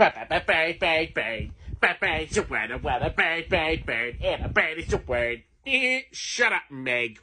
Bird, bird, bird, bird, bird. Bird, bird's a word, a word, a bird, bird, bird. And a bird is a word. Shut up, Meg.